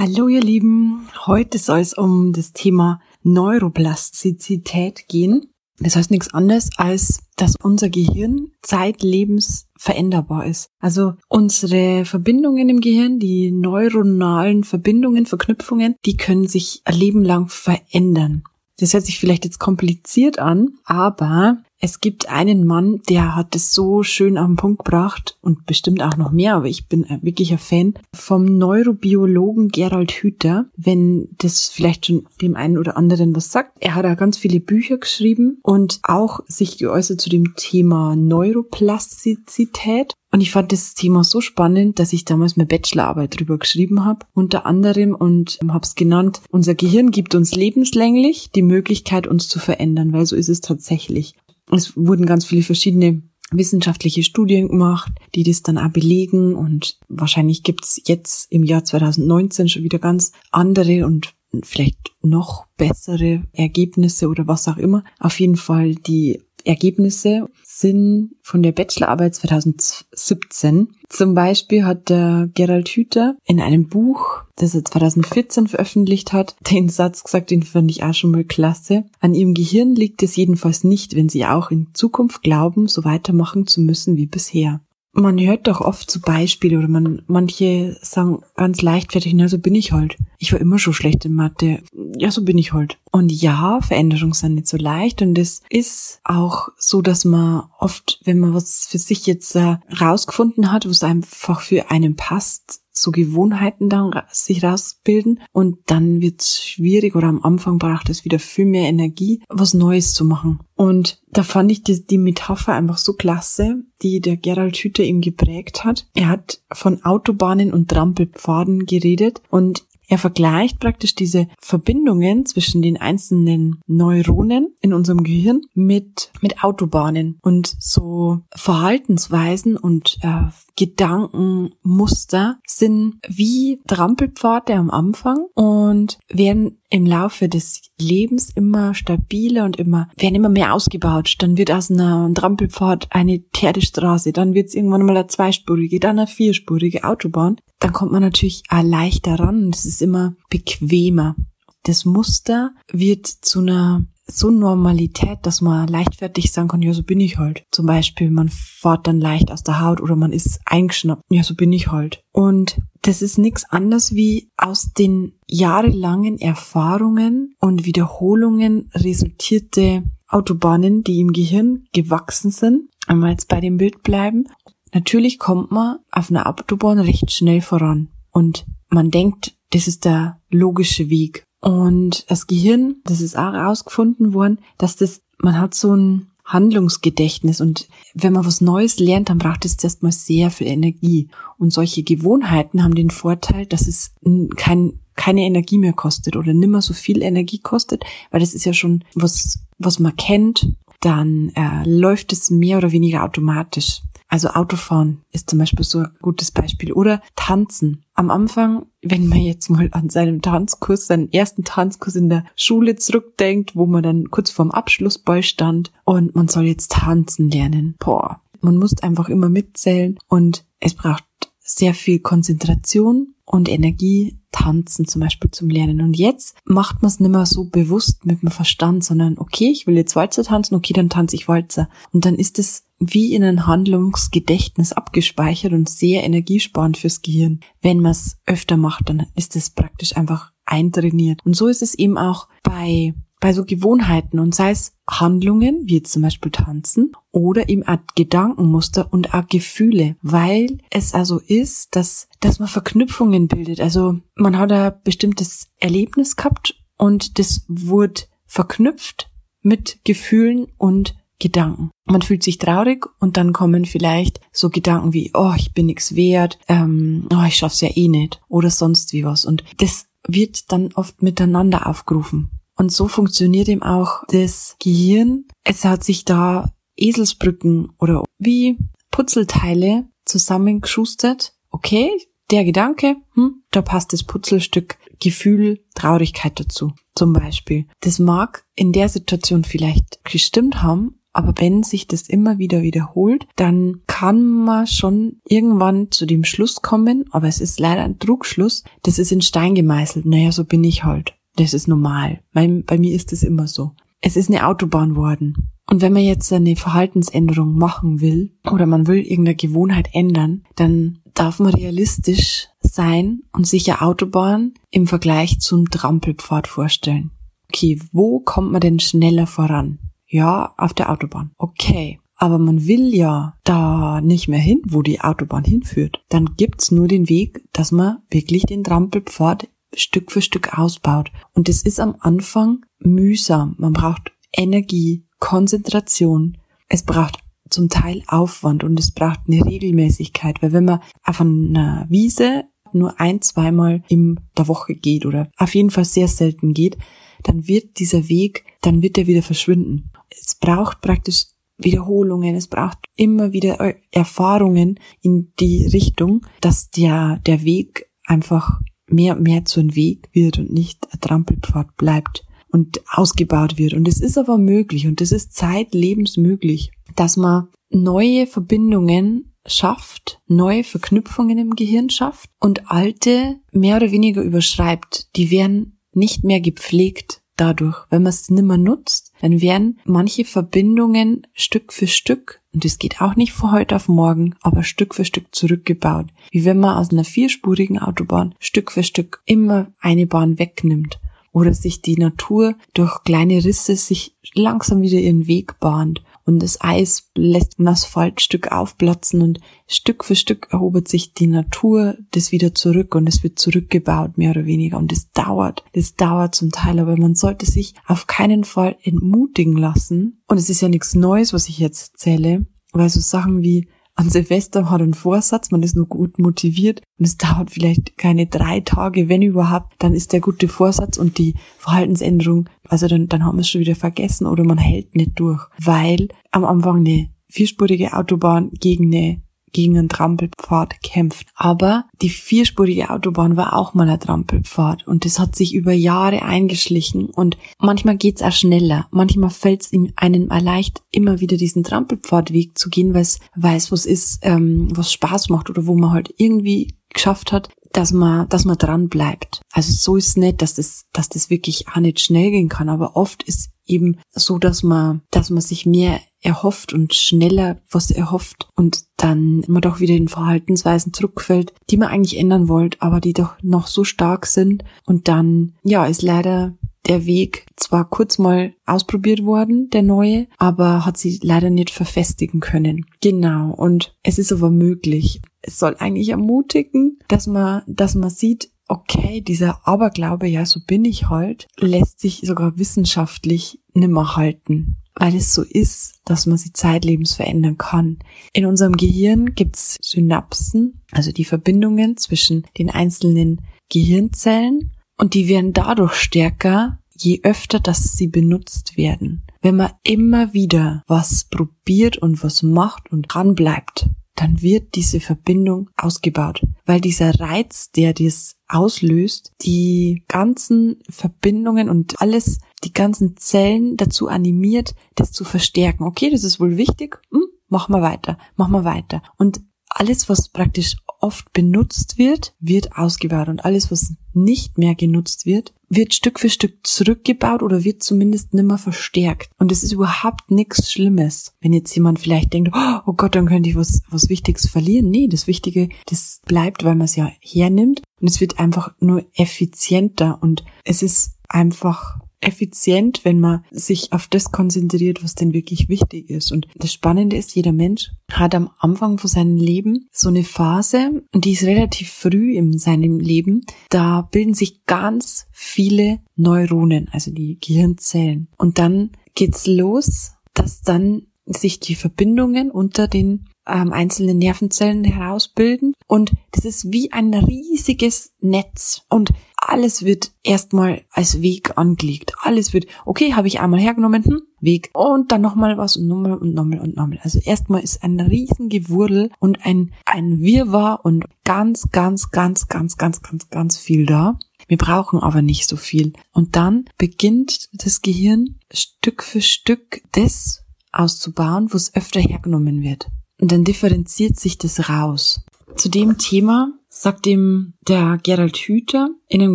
Hallo ihr Lieben, heute soll es um das Thema Neuroplastizität gehen. Das heißt nichts anderes, als dass unser Gehirn zeitlebens veränderbar ist. Also unsere Verbindungen im Gehirn, die neuronalen Verbindungen, Verknüpfungen, die können sich ein Leben lang verändern. Das hört sich vielleicht jetzt kompliziert an, aber es gibt einen Mann, der hat es so schön den Punkt gebracht und bestimmt auch noch mehr, aber ich bin wirklich ein Fan vom Neurobiologen Gerald Hüther, wenn das vielleicht schon dem einen oder anderen was sagt. Er hat auch ganz viele Bücher geschrieben und auch sich geäußert zu dem Thema Neuroplastizität. Und ich fand das Thema so spannend, dass ich damals meine Bachelorarbeit drüber geschrieben habe, unter anderem und habe es genannt, unser Gehirn gibt uns lebenslänglich die Möglichkeit, uns zu verändern, weil so ist es tatsächlich. Es wurden ganz viele verschiedene wissenschaftliche Studien gemacht, die das dann auch belegen und wahrscheinlich gibt's jetzt im Jahr 2019 schon wieder ganz andere und vielleicht noch bessere Ergebnisse oder was auch immer. Auf jeden Fall die Ergebnisse sind von der Bachelorarbeit 2017. Zum Beispiel hat der Gerald Hüther in einem Buch, das er 2014 veröffentlicht hat, den Satz gesagt, den fand ich auch schon mal klasse. An ihrem Gehirn liegt es jedenfalls nicht, wenn sie auch in Zukunft glauben, so weitermachen zu müssen wie bisher man hört doch oft so Beispiele oder man, manche sagen ganz leichtfertig, na, so bin ich halt. Ich war immer schon schlecht in Mathe. Ja, so bin ich halt. Und ja, Veränderungen sind nicht so leicht und es ist auch so, dass man oft, wenn man was für sich jetzt äh, rausgefunden hat, was einfach für einen passt, so Gewohnheiten dann sich rausbilden und dann wird es schwierig oder am Anfang braucht es wieder viel mehr Energie, was Neues zu machen. Und da fand ich die, die Metapher einfach so klasse, die der Gerald Hüther ihm geprägt hat. Er hat von Autobahnen und Trampelpfaden geredet und er vergleicht praktisch diese Verbindungen zwischen den einzelnen Neuronen in unserem Gehirn mit, mit Autobahnen und so Verhaltensweisen und äh, Gedankenmuster sind wie Trampelpfade am Anfang und werden im Laufe des Lebens immer stabiler und immer, werden immer mehr ausgebaut. Dann wird aus einer Trampelpfad eine Pferdestraße, dann wird es irgendwann mal eine zweispurige, dann eine vierspurige Autobahn. Dann kommt man natürlich auch leichter ran und es ist immer bequemer. Das Muster wird zu einer so Normalität, dass man leichtfertig sagen kann, ja, so bin ich halt. Zum Beispiel, man fährt dann leicht aus der Haut oder man ist eingeschnappt, ja, so bin ich halt. Und das ist nichts anderes wie aus den jahrelangen Erfahrungen und Wiederholungen resultierte Autobahnen, die im Gehirn gewachsen sind. Wir jetzt bei dem Bild bleiben. Natürlich kommt man auf einer Autobahn recht schnell voran. Und man denkt, das ist der logische Weg. Und das Gehirn, das ist auch herausgefunden worden, dass das, man hat so ein Handlungsgedächtnis und wenn man was Neues lernt, dann braucht es erstmal sehr viel Energie. Und solche Gewohnheiten haben den Vorteil, dass es kein, keine Energie mehr kostet oder nimmer so viel Energie kostet, weil das ist ja schon was, was man kennt. Dann äh, läuft es mehr oder weniger automatisch. Also Autofahren ist zum Beispiel so ein gutes Beispiel. Oder Tanzen. Am Anfang, wenn man jetzt mal an seinem Tanzkurs, seinen ersten Tanzkurs in der Schule zurückdenkt, wo man dann kurz vorm Abschlussball stand und man soll jetzt tanzen lernen. Boah. Man muss einfach immer mitzählen und es braucht sehr viel Konzentration und Energie, tanzen zum Beispiel zum Lernen. Und jetzt macht man es nicht mehr so bewusst mit dem Verstand, sondern okay, ich will jetzt Walzer tanzen, okay, dann tanze ich Walzer. Und dann ist es wie in ein Handlungsgedächtnis abgespeichert und sehr energiesparend fürs Gehirn. Wenn man es öfter macht, dann ist es praktisch einfach eintrainiert. Und so ist es eben auch bei bei so Gewohnheiten und sei es Handlungen, wie zum Beispiel Tanzen, oder eben auch Gedankenmuster und auch Gefühle, weil es also ist, dass, dass man Verknüpfungen bildet. Also man hat ein bestimmtes Erlebnis gehabt und das wurde verknüpft mit Gefühlen und Gedanken. Man fühlt sich traurig und dann kommen vielleicht so Gedanken wie, oh, ich bin nix wert, ähm, oh, ich schaff's ja eh nicht oder sonst wie was. Und das wird dann oft miteinander aufgerufen. Und so funktioniert eben auch das Gehirn. Es hat sich da Eselsbrücken oder wie Putzelteile zusammengeschustert. Okay, der Gedanke, hm, da passt das Putzelstück Gefühl, Traurigkeit dazu, zum Beispiel. Das mag in der Situation vielleicht gestimmt haben, Aber wenn sich das immer wieder wiederholt, dann kann man schon irgendwann zu dem Schluss kommen, aber es ist leider ein Trugschluss, das ist in Stein gemeißelt. Naja, so bin ich halt. Das ist normal. Bei, bei mir ist es immer so. Es ist eine Autobahn worden. Und wenn man jetzt eine Verhaltensänderung machen will oder man will irgendeine Gewohnheit ändern, dann darf man realistisch sein und sich eine Autobahn im Vergleich zum Trampelpfad vorstellen. Okay, wo kommt man denn schneller voran? Ja, auf der Autobahn. Okay. Aber man will ja da nicht mehr hin, wo die Autobahn hinführt. Dann gibt's nur den Weg, dass man wirklich den Trampelpfad Stück für Stück ausbaut. Und es ist am Anfang mühsam. Man braucht Energie, Konzentration. Es braucht zum Teil Aufwand und es braucht eine Regelmäßigkeit, weil wenn man auf einer Wiese nur ein, zweimal in der Woche geht oder auf jeden Fall sehr selten geht, dann wird dieser Weg, dann wird er wieder verschwinden. Es braucht praktisch Wiederholungen, es braucht immer wieder Erfahrungen in die Richtung, dass der, der Weg einfach mehr und mehr zu einem Weg wird und nicht ein Trampelpfad bleibt und ausgebaut wird. Und es ist aber möglich und es ist zeitlebens möglich, dass man neue Verbindungen schafft, neue Verknüpfungen im Gehirn schafft und alte mehr oder weniger überschreibt. Die werden nicht mehr gepflegt dadurch. Wenn man es nimmer nutzt, dann werden manche Verbindungen Stück für Stück, und das geht auch nicht von heute auf morgen, aber Stück für Stück zurückgebaut. Wie wenn man aus einer vierspurigen Autobahn Stück für Stück immer eine Bahn wegnimmt oder sich die Natur durch kleine Risse sich langsam wieder ihren Weg bahnt und das Eis lässt ein Asphaltstück aufplatzen und Stück für Stück erhobert sich die Natur das wieder zurück und es wird zurückgebaut, mehr oder weniger. Und es dauert, das dauert zum Teil, aber man sollte sich auf keinen Fall entmutigen lassen. Und es ist ja nichts Neues, was ich jetzt erzähle, weil so Sachen wie an Silvester hat einen Vorsatz, man ist nur gut motiviert und es dauert vielleicht keine drei Tage, wenn überhaupt, dann ist der gute Vorsatz und die Verhaltensänderung, also dann, dann haben wir es schon wieder vergessen oder man hält nicht durch, weil am Anfang eine vierspurige Autobahn gegen eine gegen einen Trampelpfad kämpft. Aber die vierspurige Autobahn war auch mal ein Trampelpfad und das hat sich über Jahre eingeschlichen und manchmal geht's auch schneller. Manchmal fällt's einem leicht, immer wieder diesen Trampelpfadweg zu gehen, weil es weiß, was ist, ähm, was Spaß macht oder wo man halt irgendwie geschafft hat, dass man, dass man dran bleibt. Also so ist nicht, dass das, dass das wirklich auch nicht schnell gehen kann, aber oft ist eben so, dass man, dass man sich mehr erhofft und schneller was erhofft und dann immer doch wieder in Verhaltensweisen zurückfällt, die man eigentlich ändern wollte, aber die doch noch so stark sind und dann, ja, ist leider der Weg zwar kurz mal ausprobiert worden, der neue, aber hat sie leider nicht verfestigen können. Genau. Und es ist aber möglich. Es soll eigentlich ermutigen, dass man, dass man sieht, okay, dieser Aberglaube, ja, so bin ich halt, lässt sich sogar wissenschaftlich nimmer halten weil es so ist, dass man sie zeitlebens verändern kann. In unserem Gehirn gibt's Synapsen, also die Verbindungen zwischen den einzelnen Gehirnzellen und die werden dadurch stärker, je öfter, dass sie benutzt werden. Wenn man immer wieder was probiert und was macht und dran bleibt, dann wird diese Verbindung ausgebaut, weil dieser Reiz, der das auslöst, die ganzen Verbindungen und alles, die ganzen Zellen dazu animiert, das zu verstärken. Okay, das ist wohl wichtig, hm, mach mal weiter, mach mal weiter. Und alles, was praktisch oft benutzt wird, wird ausgebaut und alles, was nicht mehr genutzt wird, wird Stück für Stück zurückgebaut oder wird zumindest nimmer verstärkt. Und es ist überhaupt nichts Schlimmes, wenn jetzt jemand vielleicht denkt, oh Gott, dann könnte ich was, was Wichtiges verlieren. Nee, das Wichtige, das bleibt, weil man es ja hernimmt und es wird einfach nur effizienter und es ist einfach effizient, wenn man sich auf das konzentriert, was denn wirklich wichtig ist. Und das Spannende ist, jeder Mensch hat am Anfang von seinem Leben so eine Phase, und die ist relativ früh in seinem Leben, da bilden sich ganz viele Neuronen, also die Gehirnzellen. Und dann geht's los, dass dann sich die Verbindungen unter den ähm, einzelnen Nervenzellen herausbilden. Und das ist wie ein riesiges Netz. Und alles wird erstmal als Weg angelegt. Alles wird, okay, habe ich einmal hergenommen, hm, Weg. Und dann nochmal was und nochmal und nochmal und nochmal. Also erstmal ist ein Riesengewurdel und ein, ein Wirrwarr und ganz, ganz, ganz, ganz, ganz, ganz, ganz viel da. Wir brauchen aber nicht so viel. Und dann beginnt das Gehirn Stück für Stück das auszubauen, wo es öfter hergenommen wird. Und dann differenziert sich das raus. Zu dem Thema sagt ihm der Gerald Hüther in einem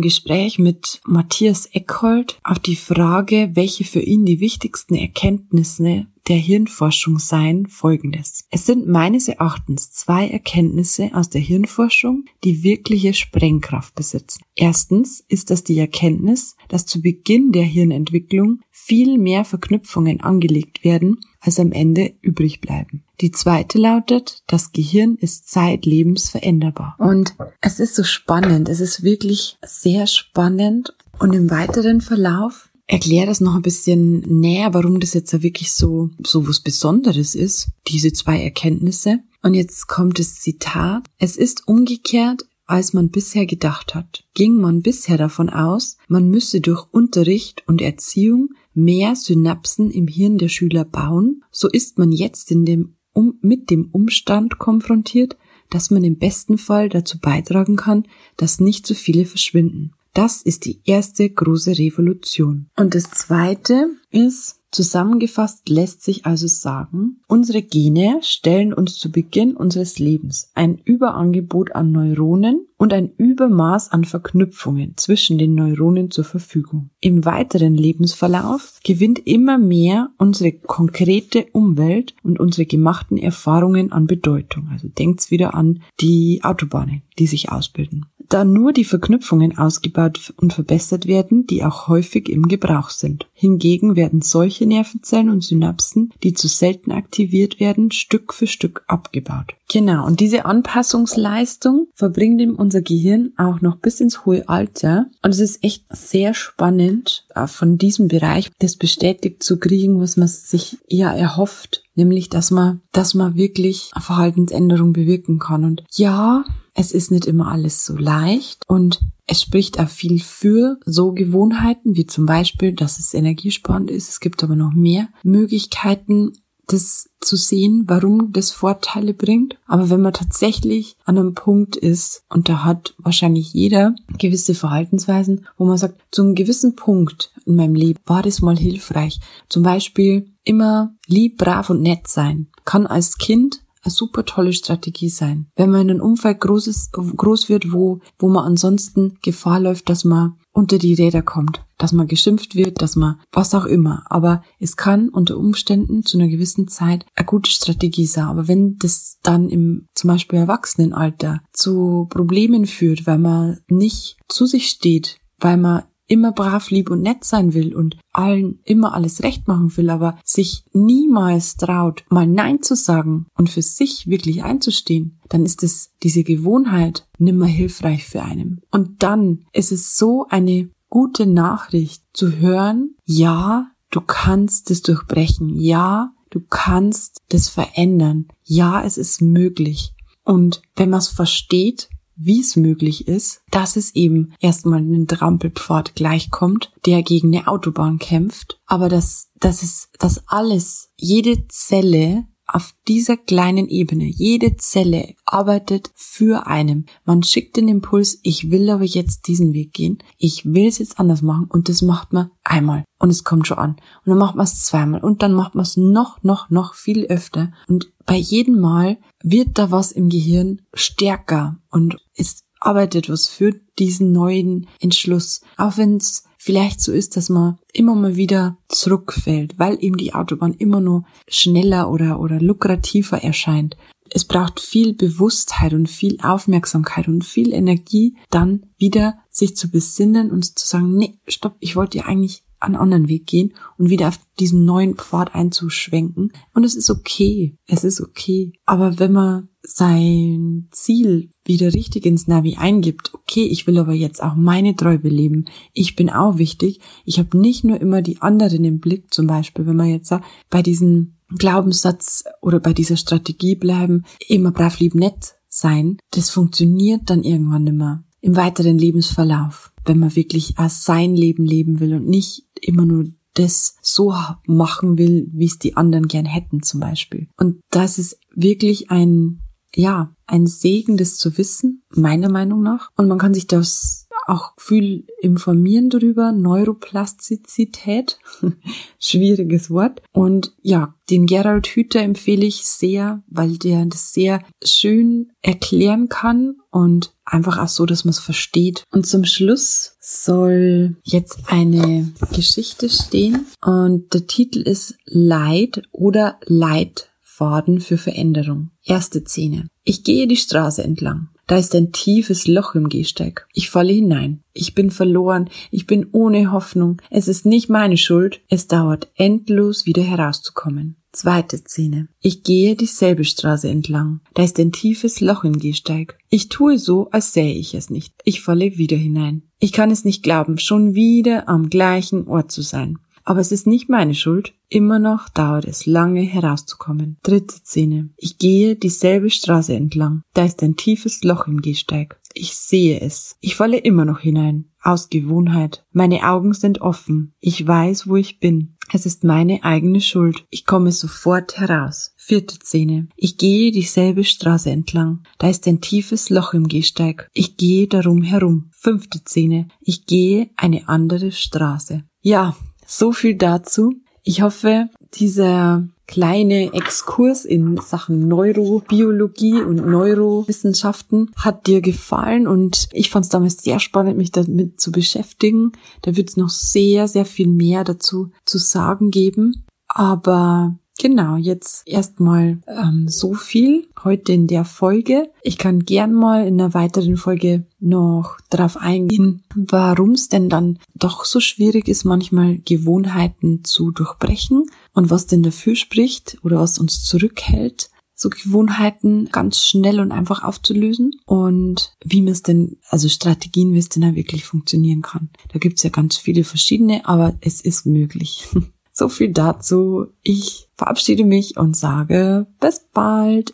Gespräch mit Matthias Eckhold auf die Frage, welche für ihn die wichtigsten Erkenntnisse der Hirnforschung seien, folgendes. Es sind meines Erachtens zwei Erkenntnisse aus der Hirnforschung, die wirkliche Sprengkraft besitzen. Erstens ist das die Erkenntnis, dass zu Beginn der Hirnentwicklung viel mehr Verknüpfungen angelegt werden, als am Ende übrig bleiben. Die zweite lautet, das Gehirn ist zeitlebens veränderbar. Und es ist so spannend, es ist wirklich sehr spannend und im weiteren Verlauf erkläre das noch ein bisschen näher, warum das jetzt wirklich so, so was Besonderes ist, diese zwei Erkenntnisse. Und jetzt kommt das Zitat. Es ist umgekehrt, als man bisher gedacht hat. Ging man bisher davon aus, man müsse durch Unterricht und Erziehung mehr Synapsen im Hirn der Schüler bauen, so ist man jetzt in dem um, mit dem Umstand konfrontiert, dass man im besten Fall dazu beitragen kann, dass nicht so viele verschwinden. Das ist die erste große Revolution. Und das zweite ist, Zusammengefasst lässt sich also sagen, unsere Gene stellen uns zu Beginn unseres Lebens ein Überangebot an Neuronen und ein Übermaß an Verknüpfungen zwischen den Neuronen zur Verfügung. Im weiteren Lebensverlauf gewinnt immer mehr unsere konkrete Umwelt und unsere gemachten Erfahrungen an Bedeutung. Also denkt's wieder an die Autobahnen, die sich ausbilden da nur die Verknüpfungen ausgebaut und verbessert werden, die auch häufig im Gebrauch sind. Hingegen werden solche Nervenzellen und Synapsen, die zu selten aktiviert werden, Stück für Stück abgebaut. Genau, und diese Anpassungsleistung verbringt ihm unser Gehirn auch noch bis ins hohe Alter. Und es ist echt sehr spannend, von diesem Bereich das bestätigt zu kriegen, was man sich ja erhofft. Nämlich, dass man, dass man wirklich Verhaltensänderung bewirken kann. Und ja, es ist nicht immer alles so leicht und es spricht auch viel für so Gewohnheiten, wie zum Beispiel, dass es energiesparend ist. Es gibt aber noch mehr Möglichkeiten, das zu sehen, warum das Vorteile bringt. Aber wenn man tatsächlich an einem Punkt ist, und da hat wahrscheinlich jeder gewisse Verhaltensweisen, wo man sagt, zu einem gewissen Punkt in meinem Leben war das mal hilfreich. Zum Beispiel immer lieb, brav und nett sein. Kann als Kind eine super tolle Strategie sein. Wenn man in einem Umfeld großes, groß wird, wo, wo man ansonsten Gefahr läuft, dass man unter die Räder kommt, dass man geschimpft wird, dass man was auch immer. Aber es kann unter Umständen zu einer gewissen Zeit eine gute Strategie sein. Aber wenn das dann im zum Beispiel Erwachsenenalter zu Problemen führt, weil man nicht zu sich steht, weil man immer brav, lieb und nett sein will und allen immer alles recht machen will, aber sich niemals traut, mal Nein zu sagen und für sich wirklich einzustehen, dann ist es diese Gewohnheit nimmer hilfreich für einen. Und dann ist es so eine gute Nachricht zu hören, ja, du kannst es durchbrechen, ja, du kannst das verändern, ja, es ist möglich. Und wenn man es versteht, wie es möglich ist, dass es eben erstmal einen Trampelpfad gleichkommt, der gegen eine Autobahn kämpft, aber dass, dass es, dass alles, jede Zelle auf dieser kleinen Ebene, jede Zelle arbeitet für einen. Man schickt den Impuls, ich will aber jetzt diesen Weg gehen, ich will es jetzt anders machen und das macht man einmal und es kommt schon an. Und dann macht man es zweimal und dann macht man es noch, noch, noch viel öfter und bei jedem Mal wird da was im Gehirn stärker und es arbeitet was für diesen neuen Entschluss. Auch wenn es vielleicht so ist, dass man immer mal wieder zurückfällt, weil eben die Autobahn immer nur schneller oder, oder lukrativer erscheint. Es braucht viel Bewusstheit und viel Aufmerksamkeit und viel Energie, dann wieder sich zu besinnen und zu sagen, nee, stopp, ich wollte ja eigentlich einen anderen Weg gehen und wieder auf diesen neuen Pfad einzuschwenken. Und es ist okay. Es ist okay. Aber wenn man sein Ziel wieder richtig ins Navi eingibt, okay, ich will aber jetzt auch meine Träume leben, ich bin auch wichtig, ich habe nicht nur immer die anderen im Blick, zum Beispiel, wenn man jetzt sagt, bei diesem Glaubenssatz oder bei dieser Strategie bleiben, immer brav lieb nett sein, das funktioniert dann irgendwann immer im weiteren Lebensverlauf, wenn man wirklich als sein Leben leben will und nicht immer nur das so machen will, wie es die anderen gern hätten zum Beispiel. Und das ist wirklich ein, ja, ein Segen, das zu wissen, meiner Meinung nach. Und man kann sich das auch viel informieren darüber. Neuroplastizität, schwieriges Wort. Und ja, den Gerald Hüther empfehle ich sehr, weil der das sehr schön erklären kann und einfach auch so, dass man es versteht. Und zum Schluss soll jetzt eine Geschichte stehen und der Titel ist Leid oder Leitfaden für Veränderung. Erste Szene. Ich gehe die Straße entlang. Da ist ein tiefes Loch im Gehsteig. Ich falle hinein. Ich bin verloren. Ich bin ohne Hoffnung. Es ist nicht meine Schuld. Es dauert endlos wieder herauszukommen. Zweite Szene. Ich gehe dieselbe Straße entlang. Da ist ein tiefes Loch im Gehsteig. Ich tue so, als sähe ich es nicht. Ich falle wieder hinein. Ich kann es nicht glauben, schon wieder am gleichen Ort zu sein. Aber es ist nicht meine Schuld. Immer noch dauert es lange herauszukommen. Dritte Szene. Ich gehe dieselbe Straße entlang. Da ist ein tiefes Loch im Gehsteig. Ich sehe es. Ich falle immer noch hinein. Aus Gewohnheit. Meine Augen sind offen. Ich weiß, wo ich bin. Es ist meine eigene Schuld. Ich komme sofort heraus. Vierte Szene. Ich gehe dieselbe Straße entlang. Da ist ein tiefes Loch im Gehsteig. Ich gehe darum herum. Fünfte Szene. Ich gehe eine andere Straße. Ja, so viel dazu. Ich hoffe, dieser kleine Exkurs in Sachen Neurobiologie und Neurowissenschaften hat dir gefallen und ich fand es damals sehr spannend, mich damit zu beschäftigen. Da wird es noch sehr, sehr viel mehr dazu zu sagen geben. Aber Genau, jetzt erstmal ähm, so viel heute in der Folge. Ich kann gern mal in einer weiteren Folge noch darauf eingehen, warum es denn dann doch so schwierig ist, manchmal Gewohnheiten zu durchbrechen und was denn dafür spricht oder was uns zurückhält, so Gewohnheiten ganz schnell und einfach aufzulösen und wie man es denn, also Strategien, wie es denn auch wirklich funktionieren kann. Da gibt's ja ganz viele verschiedene, aber es ist möglich. So viel dazu. Ich verabschiede mich und sage bis bald.